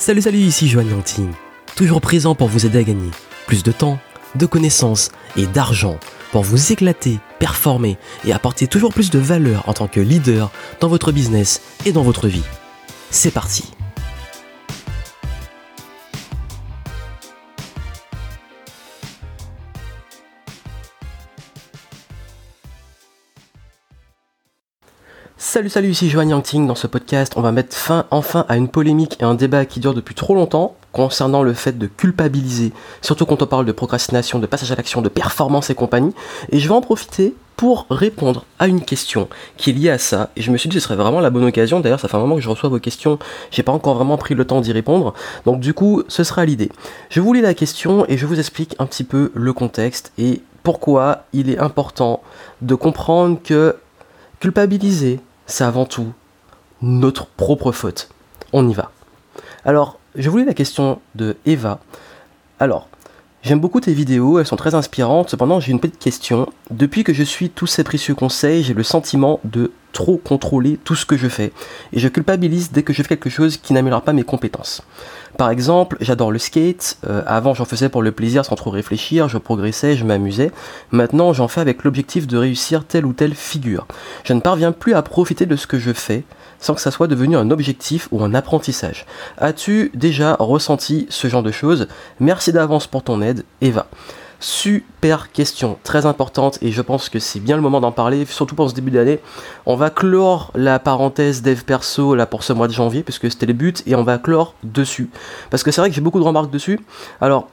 Salut salut, ici Joanne Yangting, toujours présent pour vous aider à gagner plus de temps, de connaissances et d'argent pour vous éclater, performer et apporter toujours plus de valeur en tant que leader dans votre business et dans votre vie. C'est parti Salut salut, ici Joanne Yangting. Dans ce podcast, on va mettre fin enfin à une polémique et un débat qui dure depuis trop longtemps concernant le fait de culpabiliser, surtout quand on parle de procrastination, de passage à l'action, de performance et compagnie. Et je vais en profiter pour répondre à une question qui est liée à ça. Et je me suis dit que ce serait vraiment la bonne occasion. D'ailleurs, ça fait un moment que je reçois vos questions. J'ai pas encore vraiment pris le temps d'y répondre. Donc du coup, ce sera l'idée. Je vous lis la question et je vous explique un petit peu le contexte et pourquoi il est important de comprendre que culpabiliser, c'est avant tout notre propre faute. On y va. Alors, je voulais la question de Eva. Alors, j'aime beaucoup tes vidéos, elles sont très inspirantes, cependant j'ai une petite question. Depuis que je suis tous ces précieux conseils, j'ai le sentiment de trop contrôler tout ce que je fais, et je culpabilise dès que je fais quelque chose qui n'améliore pas mes compétences. Par exemple, j'adore le skate, euh, avant j'en faisais pour le plaisir sans trop réfléchir, je progressais, je m'amusais, maintenant j'en fais avec l'objectif de réussir telle ou telle figure. Je ne parviens plus à profiter de ce que je fais sans que ça soit devenu un objectif ou un apprentissage. As-tu déjà ressenti ce genre de choses? Merci d'avance pour ton aide, Eva. Super question, très importante, et je pense que c'est bien le moment d'en parler, surtout pour ce début d'année. On va clore la parenthèse dev perso là pour ce mois de janvier, puisque c'était le but, et on va clore dessus. Parce que c'est vrai que j'ai beaucoup de remarques dessus. Alors,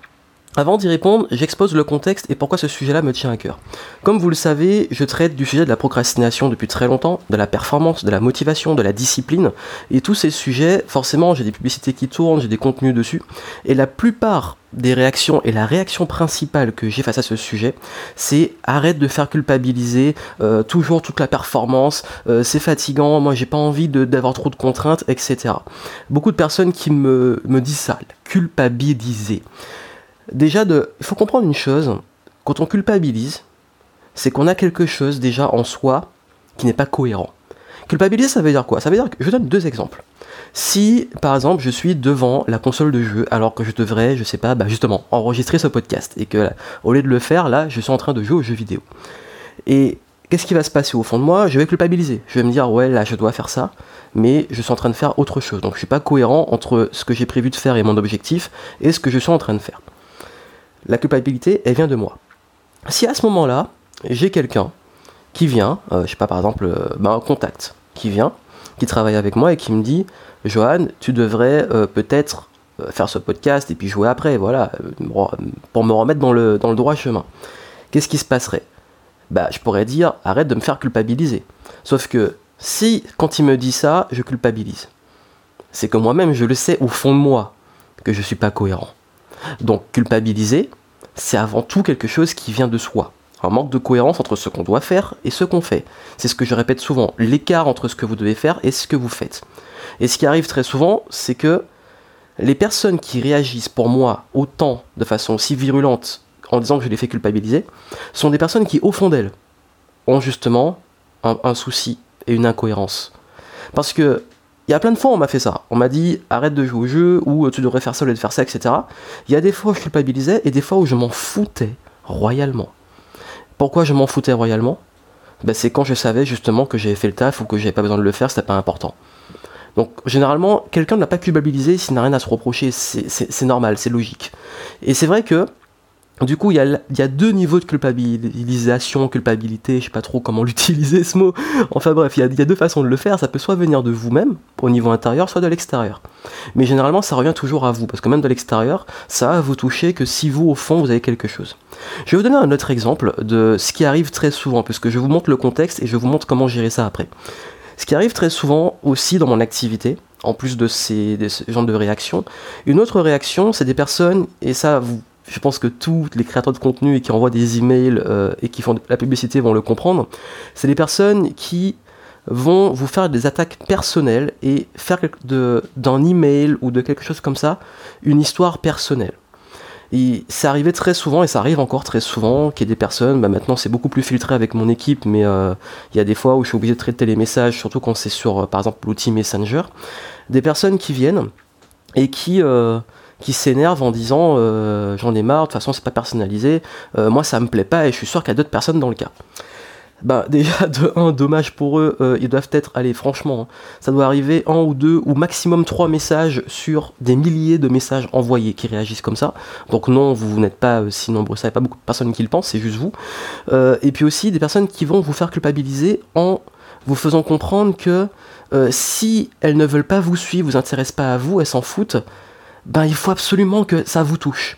avant d'y répondre, j'expose le contexte et pourquoi ce sujet-là me tient à cœur. Comme vous le savez, je traite du sujet de la procrastination depuis très longtemps, de la performance, de la motivation, de la discipline, et tous ces sujets, forcément, j'ai des publicités qui tournent, j'ai des contenus dessus, et la plupart des réactions et la réaction principale que j'ai face à ce sujet, c'est arrête de faire culpabiliser euh, toujours toute la performance, euh, c'est fatigant, moi j'ai pas envie d'avoir trop de contraintes, etc. Beaucoup de personnes qui me, me disent ça, culpabiliser. Déjà, de, il faut comprendre une chose, quand on culpabilise, c'est qu'on a quelque chose déjà en soi qui n'est pas cohérent. Culpabiliser, ça veut dire quoi? Ça veut dire que je donne deux exemples. Si, par exemple, je suis devant la console de jeu alors que je devrais, je sais pas, bah justement, enregistrer ce podcast et que, au lieu de le faire, là, je suis en train de jouer aux jeux vidéo. Et qu'est-ce qui va se passer au fond de moi? Je vais culpabiliser. Je vais me dire, ouais, là, je dois faire ça, mais je suis en train de faire autre chose. Donc, je suis pas cohérent entre ce que j'ai prévu de faire et mon objectif et ce que je suis en train de faire la culpabilité, elle vient de moi. Si à ce moment-là, j'ai quelqu'un qui vient, euh, je sais pas par exemple, euh, bah, un contact, qui vient, qui travaille avec moi et qui me dit, Johan, tu devrais euh, peut-être faire ce podcast et puis jouer après, voilà, pour me remettre dans le, droit chemin. Qu'est-ce qui se passerait? Bah, je pourrais dire, arrête de me faire culpabiliser. Sauf que si, quand il me dit ça, je culpabilise, c'est que moi-même, je le sais au fond de moi que je suis pas cohérent. Donc culpabiliser, c'est avant tout quelque chose qui vient de soi. Un manque de cohérence entre ce qu'on doit faire et ce qu'on fait. C'est ce que je répète souvent, l'écart entre ce que vous devez faire et ce que vous faites. Et ce qui arrive très souvent, c'est que les personnes qui réagissent pour moi autant de façon aussi virulente en disant que je les fais culpabiliser, sont des personnes qui, au fond d'elles, ont justement un souci et une incohérence. Parce que il y a plein de fois on m'a fait ça. On m'a dit arrête de jouer au jeu ou euh, tu devrais faire ça au lieu de faire ça, etc. Il y a des fois où je culpabilisais et des fois où je m'en foutais royalement. Pourquoi je m'en foutais royalement? Ben, C'est quand je savais justement que j'avais fait le taf ou que j'avais pas besoin de le faire, c'était pas important. Donc généralement, quelqu'un ne l'a pas culpabilisé s'il n'a rien à se reprocher, c'est normal, c'est logique. Et c'est vrai que du coup, il y, a, deux niveaux de culpabilisation, culpabilité, je sais pas trop comment l'utiliser ce mot. Enfin bref, il y, a, deux façons de le faire. Ça peut soit venir de vous-même, au niveau intérieur, soit de l'extérieur. Mais généralement, ça revient toujours à vous, parce que même de l'extérieur, ça va vous toucher que si vous, au fond, vous avez quelque chose. Je vais vous donner un autre exemple de ce qui arrive très souvent, puisque je vous montre le contexte et je vous montre comment gérer ça après. Ce qui arrive très souvent aussi dans mon activité, en plus de ces, de ce genre de réactions, une autre réaction, c'est des personnes, et ça, vous je pense que tous les créateurs de contenu et qui envoient des emails euh, et qui font de la publicité vont le comprendre. C'est des personnes qui vont vous faire des attaques personnelles et faire d'un email ou de quelque chose comme ça une histoire personnelle. Et ça arrivait très souvent, et ça arrive encore très souvent, qu'il y ait des personnes, bah maintenant c'est beaucoup plus filtré avec mon équipe, mais euh, il y a des fois où je suis obligé de traiter les messages, surtout quand c'est sur, euh, par exemple, l'outil Messenger, des personnes qui viennent et qui, euh, qui s'énerve en disant euh, j'en ai marre, de toute façon c'est pas personnalisé, euh, moi ça me plaît pas et je suis sûr qu'il y a d'autres personnes dans le cas. Bah déjà de un dommage pour eux, euh, ils doivent être, allez franchement, hein, ça doit arriver un ou deux ou maximum trois messages sur des milliers de messages envoyés qui réagissent comme ça. Donc non, vous, n'êtes pas si nombreux, ça a pas beaucoup de personnes qui le pensent, c'est juste vous. Et puis aussi des personnes qui vont vous faire culpabiliser en vous faisant comprendre que si elles ne veulent pas vous suivre, vous intéressent pas à vous, elles s'en foutent, ben il faut absolument que ça vous touche.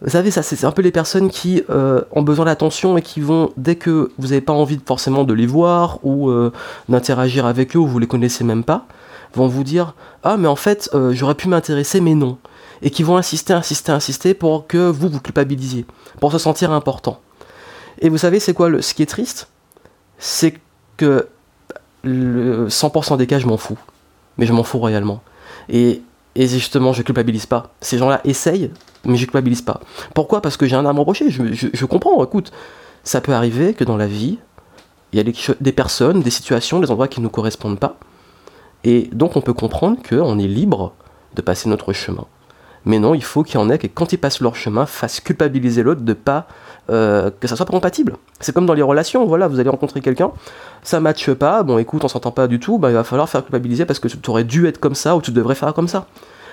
Vous savez, ça, c'est un peu les personnes qui euh, ont besoin d'attention et qui vont, dès que vous n'avez pas envie forcément de les voir ou euh, d'interagir avec eux ou vous les connaissez même pas, vont vous dire Ah, mais en fait, euh, j'aurais pu m'intéresser, mais non. Et qui vont insister, insister, insister pour que vous vous culpabilisiez, pour se sentir important. Et vous savez, c'est quoi le, ce qui est triste? C'est que le 100% des cas, je m'en fous. Mais je m'en fous royalement. Et, et justement, je culpabilise pas. Ces gens-là essayent, mais je culpabilise pas. Pourquoi? Parce que j'ai un âme reproché. Je, je, comprends, écoute, ça peut arriver que dans la vie, il y a des, des personnes, des situations, des endroits qui ne nous correspondent pas. Et donc on peut comprendre qu'on est libre de passer notre chemin. Mais non, il faut qu'il y en ait qui, quand ils passent leur chemin, fassent culpabiliser l'autre de pas euh, que ça soit compatible. C'est comme dans les relations, voilà, vous allez rencontrer quelqu'un, ça matche pas, bon écoute, on s'entend pas du tout, bah, il va falloir faire culpabiliser parce que tu aurais dû être comme ça ou tu devrais faire comme ça.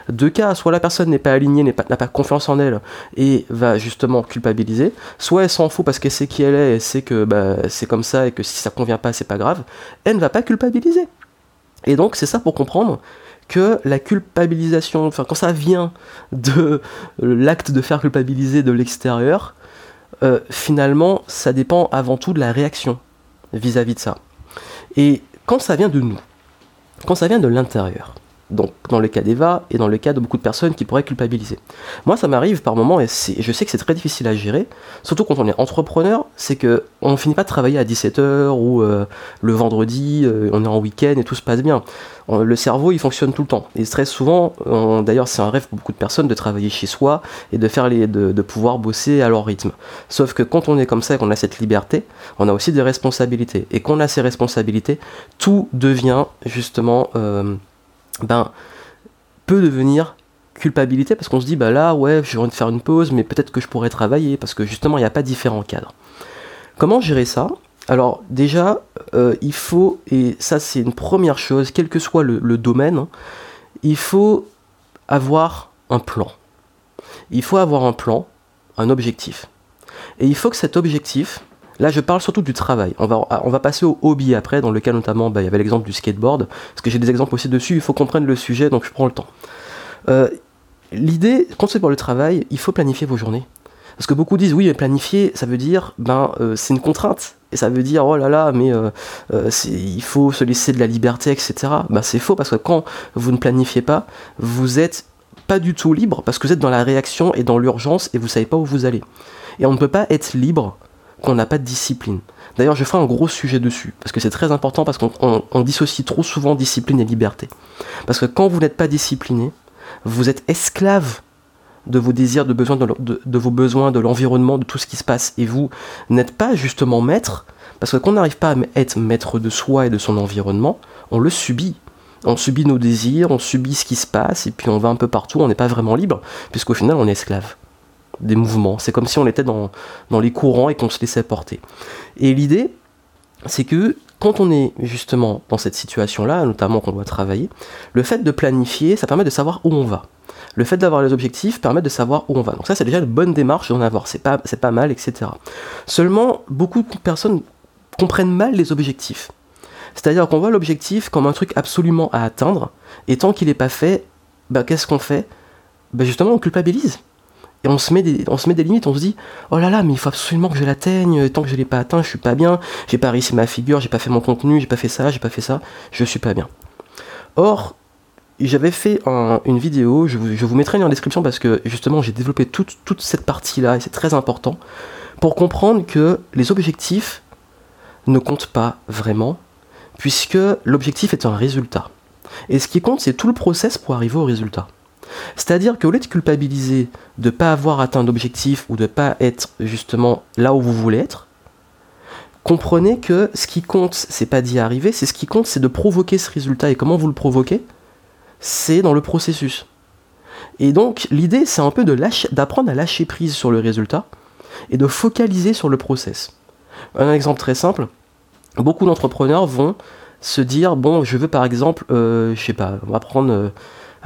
Deux cas, soit la personne n'est pas alignée, n'a pas, confiance en elle et va justement culpabiliser, soit elle s'en fout parce qu'elle sait qui elle est, elle sait que bah, c'est comme ça et que si ça convient pas, c'est pas grave, elle ne va pas culpabiliser. Et donc c'est ça pour comprendre que la culpabilisation, enfin quand ça vient de l'acte de faire culpabiliser de l'extérieur, euh, finalement ça dépend avant tout de la réaction vis-à-vis de ça. Et quand ça vient de nous, quand ça vient de l'intérieur, donc dans le cas d'Eva et dans le cas de beaucoup de personnes qui pourraient culpabiliser. Moi, ça m'arrive par moments et je sais que c'est très difficile à gérer, surtout quand on est entrepreneur, c'est que on finit pas de travailler à 17h ou euh, le vendredi, euh, on est en week-end et tout se passe bien. Le cerveau, il fonctionne tout le temps. Et très souvent, d'ailleurs, c'est un rêve pour beaucoup de personnes de travailler chez soi et de faire les, de, pouvoir bosser à leur rythme. Sauf que quand on est comme ça et qu'on a cette liberté, on a aussi des responsabilités. Et quand on a ces responsabilités, tout devient justement, euh, ben, peut devenir culpabilité parce qu'on se dit bah là ouais j'ai envie de faire une pause mais peut-être que je pourrais travailler parce que justement il n'y a pas différents cadres. Comment gérer ça? Alors déjà euh, il faut et ça c'est une première chose quel que soit le, domaine il faut avoir un plan. Il faut avoir un plan, un objectif. Et il faut que cet objectif, là je parle surtout du travail, on va, on va passer au hobby après, dans lequel notamment bah, il y avait l'exemple du skateboard, parce que j'ai des exemples aussi dessus, il faut qu'on prenne le sujet, donc je prends le temps. Euh, L'idée, quand c'est pour le travail, il faut planifier vos journées. Parce que beaucoup disent oui, mais planifier, ça veut dire, ben, euh, c'est une contrainte. Et ça veut dire, oh là là, mais euh, il faut se laisser de la liberté, etc. Ben, c'est faux, parce que quand vous ne planifiez pas, vous êtes pas du tout libre, parce que vous êtes dans la réaction et dans l'urgence, et vous savez pas où vous allez. Et on ne peut pas être libre quand on n'a pas de discipline. D'ailleurs, je ferai un gros sujet dessus, parce que c'est très important, parce qu'on on- on dissocie trop souvent discipline et liberté. Parce que quand vous n'êtes pas discipliné, vous êtes esclave de vos désirs, de- de vos besoins, de l'environnement, de tout ce qui se passe, et vous n'êtes pas justement maître, parce que quand on n'arrive pas à être maître de soi et de son environnement, on le subit. On subit nos désirs, on subit ce qui se passe, et puis on va un peu partout, on n'est pas vraiment libre, puisqu'au final on est esclave des mouvements. C'est comme si on était dans, dans les courants et qu'on se laissait porter. Et l'idée, c'est que quand on est justement dans cette situation-là, notamment qu'on doit travailler, le fait de planifier, ça permet de savoir où on va. Le fait d'avoir les objectifs permet de savoir où on va. Donc ça, c'est déjà une bonne démarche d'en avoir. C'est pas, mal, etc. Seulement, beaucoup de personnes comprennent mal les objectifs. C'est-à-dire qu'on voit l'objectif comme un truc absolument à atteindre, et tant qu'il n'est pas fait, bah, qu'est-ce qu'on fait? Bah, Justement, on culpabilise. Et on se, met des, limites, on se dit Oh là là, mais il faut absolument que je l'atteigne, tant que je l'ai pas atteint, je suis pas bien, j'ai pas réussi ma figure, j'ai pas fait mon contenu, j'ai pas fait ça, j'ai pas fait ça, je suis pas bien. Or, j'avais fait un- une vidéo, je vous, mettrai une en description parce que justement j'ai développé toute, toute cette partie-là et c'est très important pour comprendre que les objectifs ne comptent pas vraiment puisque l'objectif est un résultat. Et ce qui compte, c'est tout le process pour arriver au résultat. C'est-à-dire qu'au lieu de culpabiliser de ne pas avoir atteint d'objectif ou de ne pas être justement là où vous voulez être, comprenez que ce qui compte, c'est pas d'y arriver, c'est ce qui compte, c'est de provoquer ce résultat. Et comment vous le provoquez? C'est dans le processus. Et donc l'idée c'est un peu d'apprendre à lâcher prise sur le résultat et de focaliser sur le process. Un exemple très simple, beaucoup d'entrepreneurs vont se dire bon je veux par exemple, euh, je sais pas, on va prendre... Euh,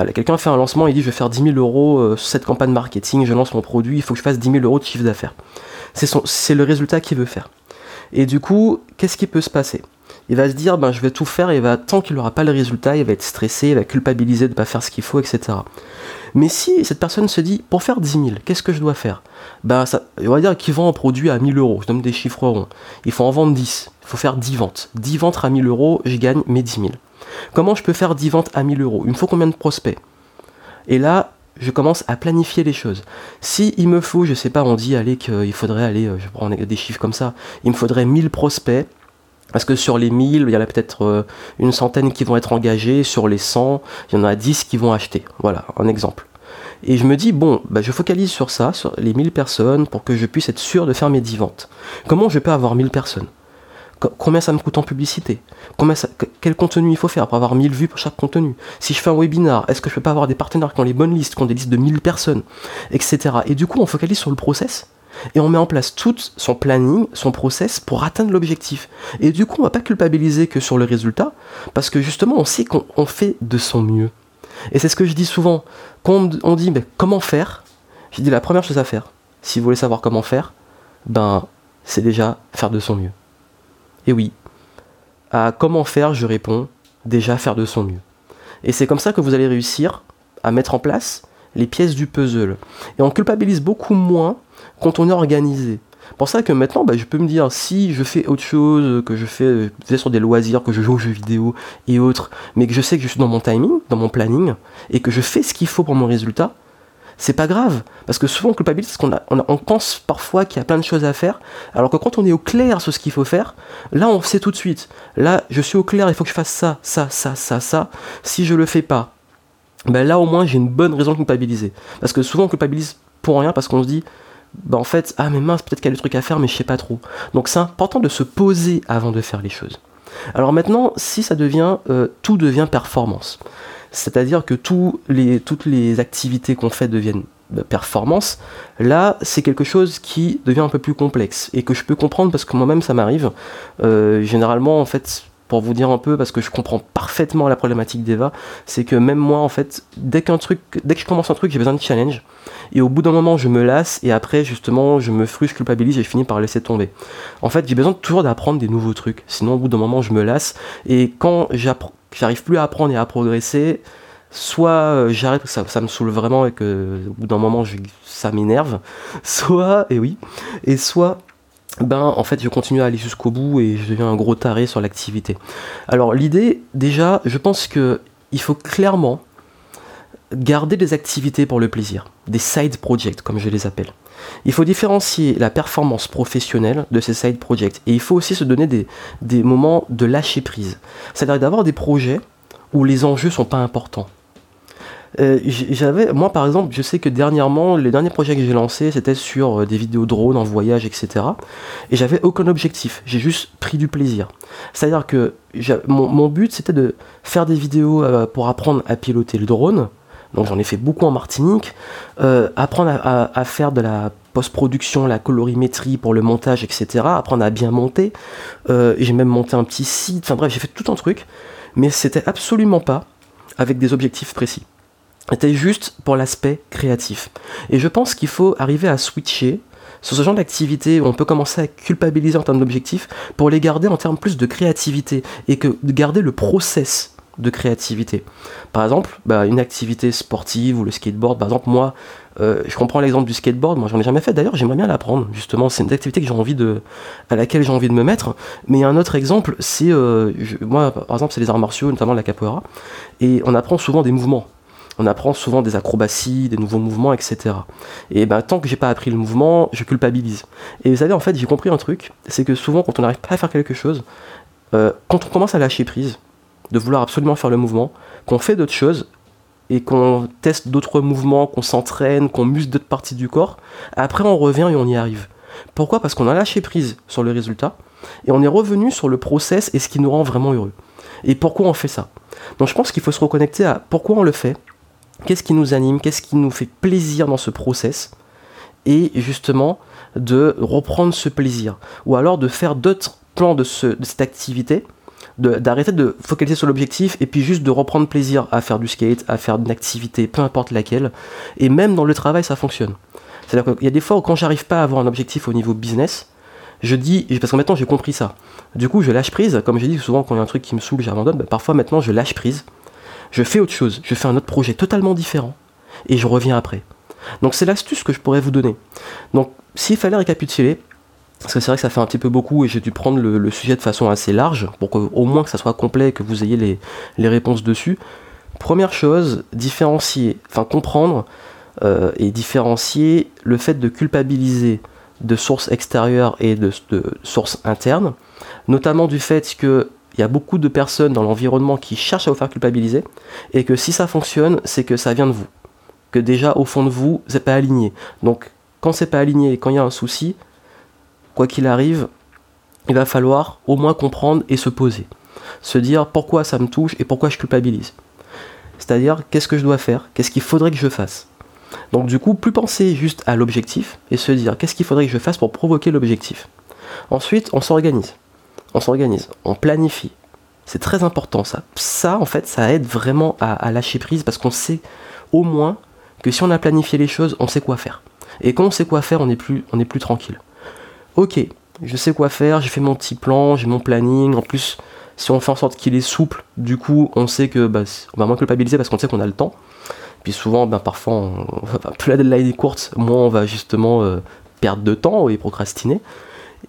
quelqu'un fait un lancement, il dit je vais faire 10 000 euros euh, sur cette campagne marketing, je lance mon produit, il faut que je fasse 10 000 euros de chiffre d'affaires. C'est le résultat qu'il veut faire. Et du coup, qu'est-ce qui peut se passer? Il va se dire, ben, je vais tout faire, et va, tant qu'il n'aura pas le résultat, il va être stressé, il va culpabiliser de ne pas faire ce qu'il faut, etc. Mais si cette personne se dit, pour faire 10 000, qu'est-ce que je dois faire? Ben, ça, On va dire qu'il vend un produit à 1000 euros, je donne des chiffres ronds. Il faut en vendre 10, il faut faire 10 ventes. 10 ventes à 1000 euros, je gagne mes 10 000. Comment je peux faire 10 ventes à 1000 euros? Il me faut combien de prospects? Et là, je commence à planifier les choses. Si il me faut, je sais pas, on dit allez qu'il faudrait aller, euh, je prends des chiffres comme ça, il me faudrait 1000 prospects. Parce que sur les 1000, il y en a peut-être euh, une centaine qui vont être engagés, sur les 100, il y en a 10 qui vont acheter. Voilà, un exemple. Et je me dis, bon, bah, je focalise sur ça, sur les 1000 personnes, pour que je puisse être sûr de faire mes 10 ventes. Comment je peux avoir 1000 personnes? Combien ça me coûte en publicité? Quel contenu il faut faire pour avoir 1000 vues pour chaque contenu? Si je fais un webinar, est-ce que je peux pas avoir des partenaires qui ont les bonnes listes, qui ont des listes de 1000 personnes, etc. Et du coup, on focalise sur le process et on met en place tout son planning, son process pour atteindre l'objectif. Et du coup, on va pas culpabiliser que sur le résultat, parce que justement, on sait qu'on fait de son mieux. Et c'est ce que je dis souvent. Quand on dit comment faire, je dis la première chose à faire, si vous voulez savoir comment faire, ben c'est déjà faire de son mieux. Et oui, à comment faire, je réponds déjà faire de son mieux. Et c'est comme ça que vous allez réussir à mettre en place les pièces du puzzle. Et on culpabilise beaucoup moins quand on est organisé. Pour ça que maintenant, bah, je peux me dire, si je fais autre chose, que je fais, sur des loisirs, que je joue aux jeux vidéo et autres, mais que je sais que je suis dans mon timing, dans mon planning, et que je fais ce qu'il faut pour mon résultat, c'est pas grave. Parce que souvent on culpabilise parce qu'on on, on pense parfois qu'il y a plein de choses à faire, alors que quand on est au clair sur ce qu'il faut faire, là on sait tout de suite. Là, je suis au clair, il faut que je fasse ça, ça, ça, ça, ça. Si je le fais pas, ben là au moins j'ai une bonne raison de culpabiliser. Parce que souvent on culpabilise pour rien parce qu'on se dit, bah en fait, ah mais mince, peut-être qu'il y a des trucs à faire, mais je sais pas trop. Donc c'est important de se poser avant de faire les choses. Alors maintenant, si ça devient, euh, tout devient performance. C'est-à-dire que toutes les activités qu'on fait deviennent de performance, là c'est quelque chose qui devient un peu plus complexe et que je peux comprendre parce que moi-même ça m'arrive. Euh, généralement en fait pour vous dire un peu, parce que je comprends parfaitement la problématique d'Eva, c'est que même moi, en fait, dès qu'un truc, que je commence un truc, j'ai besoin de challenge. Et au bout d'un moment, je me lasse, et après, justement, je me frustre, culpabilise, et je finis par laisser tomber. En fait, j'ai besoin toujours d'apprendre des nouveaux trucs. Sinon, au bout d'un moment, je me lasse. Et quand j'arrive plus à apprendre et à progresser, soit euh, j'arrête ça, me saoule vraiment et que au bout d'un moment ça m'énerve, soit et oui, et soit ben en fait je continue à aller jusqu'au bout et je deviens un gros taré sur l'activité. Alors l'idée déjà, je pense que il faut clairement garder des activités pour le plaisir, des side projects comme je les appelle. Il faut différencier la performance professionnelle de ces side projects et il faut aussi se donner des, moments de lâcher prise. C'est-à-dire d'avoir des projets où les enjeux sont pas importants. Euh, moi par exemple, je sais que dernièrement, les derniers projets que j'ai lancés, c'était sur euh, des vidéos drones en voyage, etc. Et j'avais aucun objectif, j'ai juste pris du plaisir. C'est-à-dire que mon, but, c'était de faire des vidéos euh, pour apprendre à piloter le drone. Donc j'en ai fait beaucoup en Martinique. apprendre à, faire de la post-production, la colorimétrie pour le montage, etc. Apprendre à bien monter. j'ai même monté un petit site. Enfin bref, j'ai fait tout un truc. Mais c'était absolument pas avec des objectifs précis était juste pour l'aspect créatif. Et je pense qu'il faut arriver à switcher sur ce genre d'activité où on peut commencer à culpabiliser en termes d'objectifs pour les garder en termes plus de créativité et que de garder le process de créativité. Par exemple, bah, une activité sportive ou le skateboard, par exemple, moi, euh, je comprends l'exemple du skateboard, moi j'en ai jamais fait d'ailleurs, j'aimerais bien l'apprendre, justement, c'est une activité à laquelle j'ai envie de me mettre. Mais un autre exemple, c'est, euh, moi, par exemple, c'est les arts martiaux, notamment la capoeira, et on apprend souvent des mouvements on apprend souvent des acrobaties, des nouveaux mouvements, etc. Et ben, tant que j'ai pas appris le mouvement, je culpabilise. Et vous savez, en fait, j'ai compris un truc, c'est que souvent, quand on n'arrive pas à faire quelque chose, euh, quand on commence à lâcher prise, de vouloir absolument faire le mouvement, qu'on fait d'autres choses, et qu'on teste d'autres mouvements, qu'on s'entraîne, qu'on muscle d'autres parties du corps, après on revient et on y arrive. Pourquoi? Parce qu'on a lâché prise sur le résultat, et on est revenu sur le process et ce qui nous rend vraiment heureux. Et pourquoi on fait ça? Donc je pense qu'il faut se reconnecter à pourquoi on le fait, qu'est-ce qui nous anime, qu'est-ce qui nous fait plaisir dans ce process, et justement de reprendre ce plaisir, ou alors de faire d'autres plans de, de cette activité, d'arrêter de, focaliser sur l'objectif et puis juste de reprendre plaisir à faire du skate, à faire une activité, peu importe laquelle. Et même dans le travail, ça fonctionne. C'est-à-dire qu'il y a des fois où quand j'arrive pas à avoir un objectif au niveau business, je dis, parce que maintenant j'ai compris ça. Du coup, je lâche prise. Comme j'ai dit souvent, quand il y a un truc qui me saoule, j'abandonne. Ben, parfois maintenant, je lâche prise. Je fais autre chose. Je fais un autre projet totalement différent. Et je reviens après. Donc c'est l'astuce que je pourrais vous donner. Donc s'il fallait récapituler, parce que c'est vrai que ça fait un petit peu beaucoup et j'ai dû prendre le, sujet de façon assez large pour qu'au moins que ça soit complet, que vous ayez les, les réponses dessus. Première chose, différencier, enfin comprendre euh, et différencier le fait de culpabiliser de sources extérieures et de, de sources internes, notamment du fait qu'il y a beaucoup de personnes dans l'environnement qui cherchent à vous faire culpabiliser et que si ça fonctionne, c'est que ça vient de vous. Que déjà au fond de vous, c'est pas aligné. Donc quand c'est pas aligné et quand il y a un souci, quoi qu'il arrive, il va falloir au moins comprendre et se poser. Se dire pourquoi ça me touche et pourquoi je culpabilise. C'est-à-dire qu'est-ce que je dois faire, qu'est-ce qu'il faudrait que je fasse? Donc du coup, plus penser juste à l'objectif et se dire qu'est-ce qu'il faudrait que je fasse pour provoquer l'objectif? Ensuite, on s'organise. On s'organise, on planifie. C'est très important ça. Ça, en fait, ça aide vraiment à, lâcher prise parce qu'on sait au moins que si on a planifié les choses, on sait quoi faire. Et quand on sait quoi faire, on est plus, on est plus tranquille ok, je sais quoi faire, j'ai fait mon petit plan, j'ai mon planning. En plus, si on fait en sorte qu'il est souple, du coup, on sait que bah, on va moins culpabiliser parce qu'on sait qu'on a le temps. Puis souvent, ben, parfois, plus la deadline est courte, moins on va justement euh, perdre de temps et procrastiner.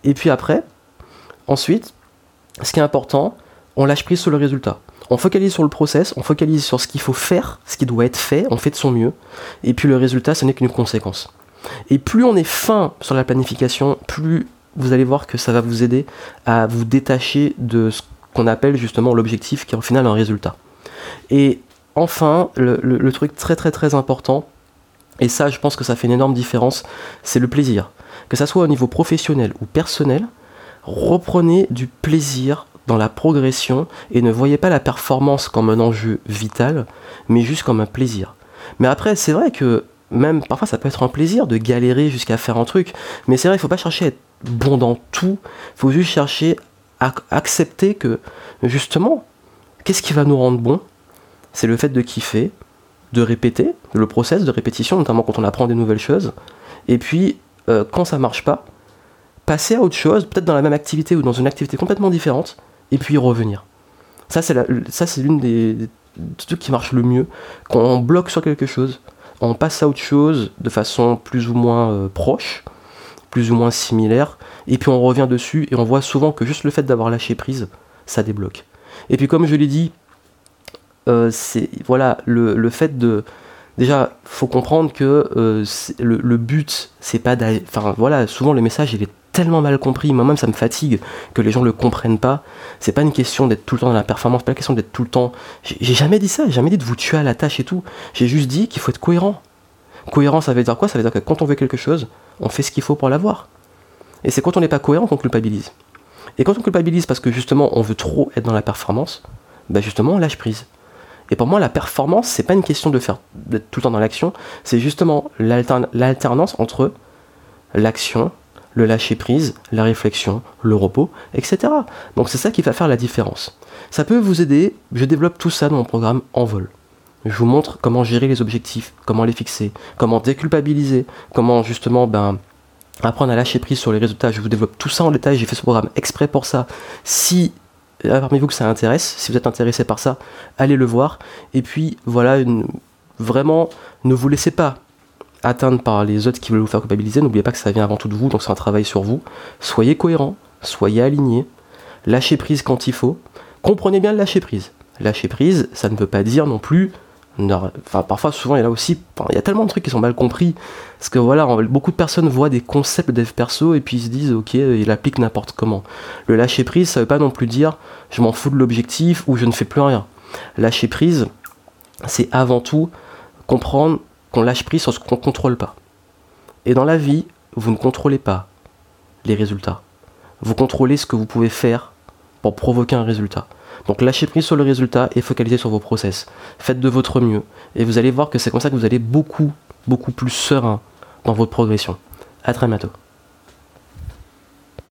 Et puis après, ensuite, ce qui est important, on lâche prise sur le résultat. On focalise sur le process, on focalise sur ce qu'il faut faire, ce qui doit être fait, on fait de son mieux. Et puis le résultat, ce n'est qu'une conséquence. Et plus on est fin sur la planification, plus vous allez voir que ça va vous aider à vous détacher de ce qu'on appelle justement l'objectif qui est au final un résultat. Et enfin, le, truc très très très important, et ça je pense que ça fait une énorme différence, c'est le plaisir. Que ça soit au niveau professionnel ou personnel, reprenez du plaisir dans la progression et ne voyez pas la performance comme un enjeu vital, mais juste comme un plaisir. Mais après, c'est vrai que même parfois ça peut être un plaisir de galérer jusqu'à faire un truc, mais c'est vrai, il faut pas chercher à être bon dans tout, il faut juste chercher à accepter que justement, qu'est-ce qui va nous rendre bon? C'est le fait de kiffer, de répéter, le process de répétition, notamment quand on apprend des nouvelles choses, et puis euh, quand ça marche pas, passer à autre chose, peut-être dans la même activité ou dans une activité complètement différente, et puis revenir. Ça, c'est l'une des, des trucs qui marche le mieux. Quand on bloque sur quelque chose, on passe à autre chose de façon plus ou moins euh, proche, plus ou moins similaire, et puis on revient dessus et on voit souvent que juste le fait d'avoir lâché prise, ça débloque. Et puis comme je l'ai dit, euh, c'est voilà le, fait de déjà faut comprendre que euh, le, but c'est pas enfin voilà souvent le message il est tellement mal compris, moi-même ça me fatigue que les gens le comprennent pas. C'est pas une question d'être tout le temps dans la performance, pas une question d'être tout le temps. J'ai jamais dit ça, j'ai jamais dit de vous tuer à la tâche et tout. J'ai juste dit qu'il faut être cohérent. Cohérent, ça veut dire quoi? Ça veut dire que quand on veut quelque chose, on fait ce qu'il faut pour l'avoir. Et c'est quand on n'est pas cohérent qu'on culpabilise. Et quand on culpabilise parce que justement on veut trop être dans la performance, bah justement on lâche prise. Et pour moi, la performance, c'est pas une question de faire d'être tout le temps dans l'action, c'est justement l'alternance entre l'action le lâcher prise, la réflexion, le repos, etc. Donc c'est ça qui va faire la différence. Ça peut vous aider, je développe tout ça dans mon programme En vol. Je vous montre comment gérer les objectifs, comment les fixer, comment déculpabiliser, comment justement ben, apprendre à lâcher prise sur les résultats. Je vous développe tout ça en détail, j'ai fait ce programme exprès pour ça. Si euh, parmi vous que ça intéresse, si vous êtes intéressé par ça, allez le voir. Et puis voilà, vraiment, ne vous laissez pas atteindre par les autres qui veulent vous faire culpabiliser, n'oubliez pas que ça vient avant tout de vous, donc c'est un travail sur vous. Soyez cohérent, soyez aligné, lâchez prise quand il faut. Comprenez bien le lâcher prise. Lâcher prise, ça ne veut pas dire non plus. Enfin, parfois, souvent, il y a là aussi. il y a tellement de trucs qui sont mal compris. Parce que voilà, beaucoup de personnes voient des concepts de dev perso et puis ils se disent, ok, ils l'appliquent n'importe comment. Le lâcher prise, ça veut pas non plus dire je m'en fous de l'objectif ou je ne fais plus rien. Lâcher prise, c'est avant tout comprendre qu'on lâche prise sur ce qu'on ne contrôle pas. Et dans la vie, vous ne contrôlez pas les résultats. Vous contrôlez ce que vous pouvez faire pour provoquer un résultat. Donc lâchez prise sur le résultat et focalisez sur vos process. Faites de votre mieux et vous allez voir que c'est comme ça que vous allez beaucoup, beaucoup plus serein dans votre progression. À très bientôt.